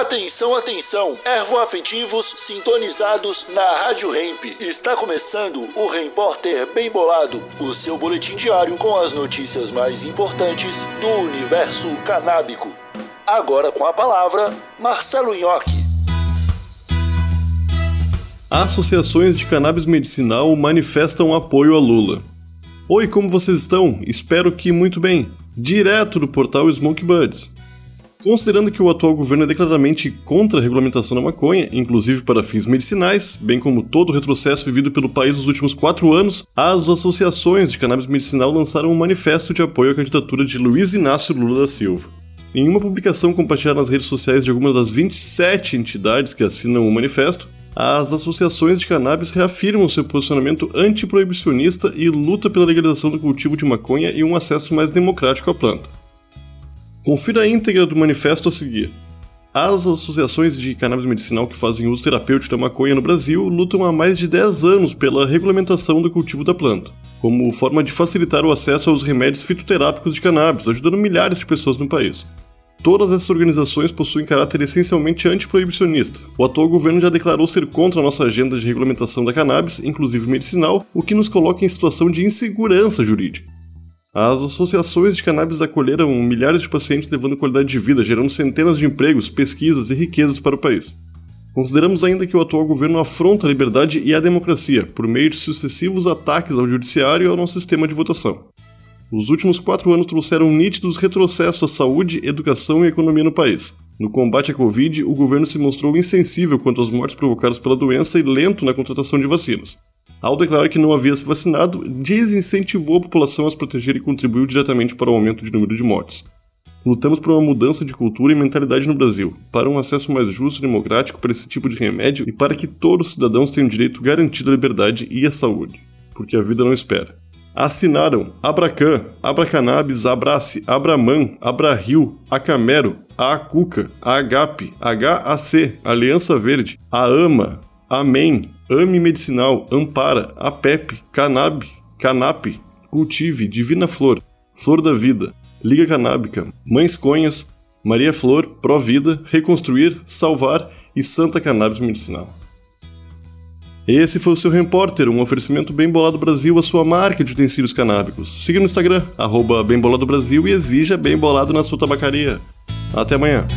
Atenção, atenção! Ervoafetivos sintonizados na Rádio Hemp. Está começando o Repórter Bem Bolado, o seu boletim diário com as notícias mais importantes do universo canábico. Agora com a palavra, Marcelo Nhoque. Associações de cannabis medicinal manifestam apoio a Lula. Oi, como vocês estão? Espero que muito bem. Direto do portal Smoke Buds. Considerando que o atual governo é declaradamente contra a regulamentação da maconha, inclusive para fins medicinais, bem como todo o retrocesso vivido pelo país nos últimos quatro anos, as associações de cannabis medicinal lançaram um manifesto de apoio à candidatura de Luiz Inácio Lula da Silva. Em uma publicação compartilhada nas redes sociais de algumas das 27 entidades que assinam o manifesto, as associações de cannabis reafirmam seu posicionamento antiproibicionista e luta pela legalização do cultivo de maconha e um acesso mais democrático à planta. Confira a íntegra do manifesto a seguir. As associações de cannabis medicinal que fazem uso terapêutico da maconha no Brasil lutam há mais de 10 anos pela regulamentação do cultivo da planta, como forma de facilitar o acesso aos remédios fitoterápicos de cannabis, ajudando milhares de pessoas no país. Todas essas organizações possuem caráter essencialmente antiproibicionista. O atual governo já declarou ser contra a nossa agenda de regulamentação da cannabis, inclusive medicinal, o que nos coloca em situação de insegurança jurídica. As associações de cannabis acolheram milhares de pacientes levando qualidade de vida, gerando centenas de empregos, pesquisas e riquezas para o país. Consideramos ainda que o atual governo afronta a liberdade e a democracia por meio de sucessivos ataques ao judiciário e ao nosso sistema de votação. Os últimos quatro anos trouxeram nítidos retrocessos à saúde, educação e economia no país. No combate à Covid, o governo se mostrou insensível quanto às mortes provocadas pela doença e lento na contratação de vacinas. Ao declarar que não havia se vacinado, desincentivou a população a se proteger e contribuiu diretamente para o aumento de número de mortes. Lutamos por uma mudança de cultura e mentalidade no Brasil, para um acesso mais justo e democrático para esse tipo de remédio e para que todos os cidadãos tenham direito garantido à liberdade e à saúde, porque a vida não espera. Assinaram Abracan, Abracannabis, Abrace, Abraman, Abrahil, Acamero, Acuca, a HAC, Aliança Verde, a AMA, Amém, Ame Medicinal, Ampara, APEP, Canab, Canap, Cultive, Divina Flor, Flor da Vida, Liga Canábica, Mães Conhas, Maria Flor, Provida, Reconstruir, Salvar e Santa Cannabis Medicinal. Esse foi o seu Repórter, um oferecimento Bem Bolado Brasil, a sua marca de utensílios canábicos. Siga no Instagram, arroba Bem Bolado Brasil e exija Bem Bolado na sua tabacaria. Até amanhã.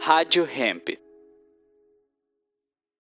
Rádio Hemp.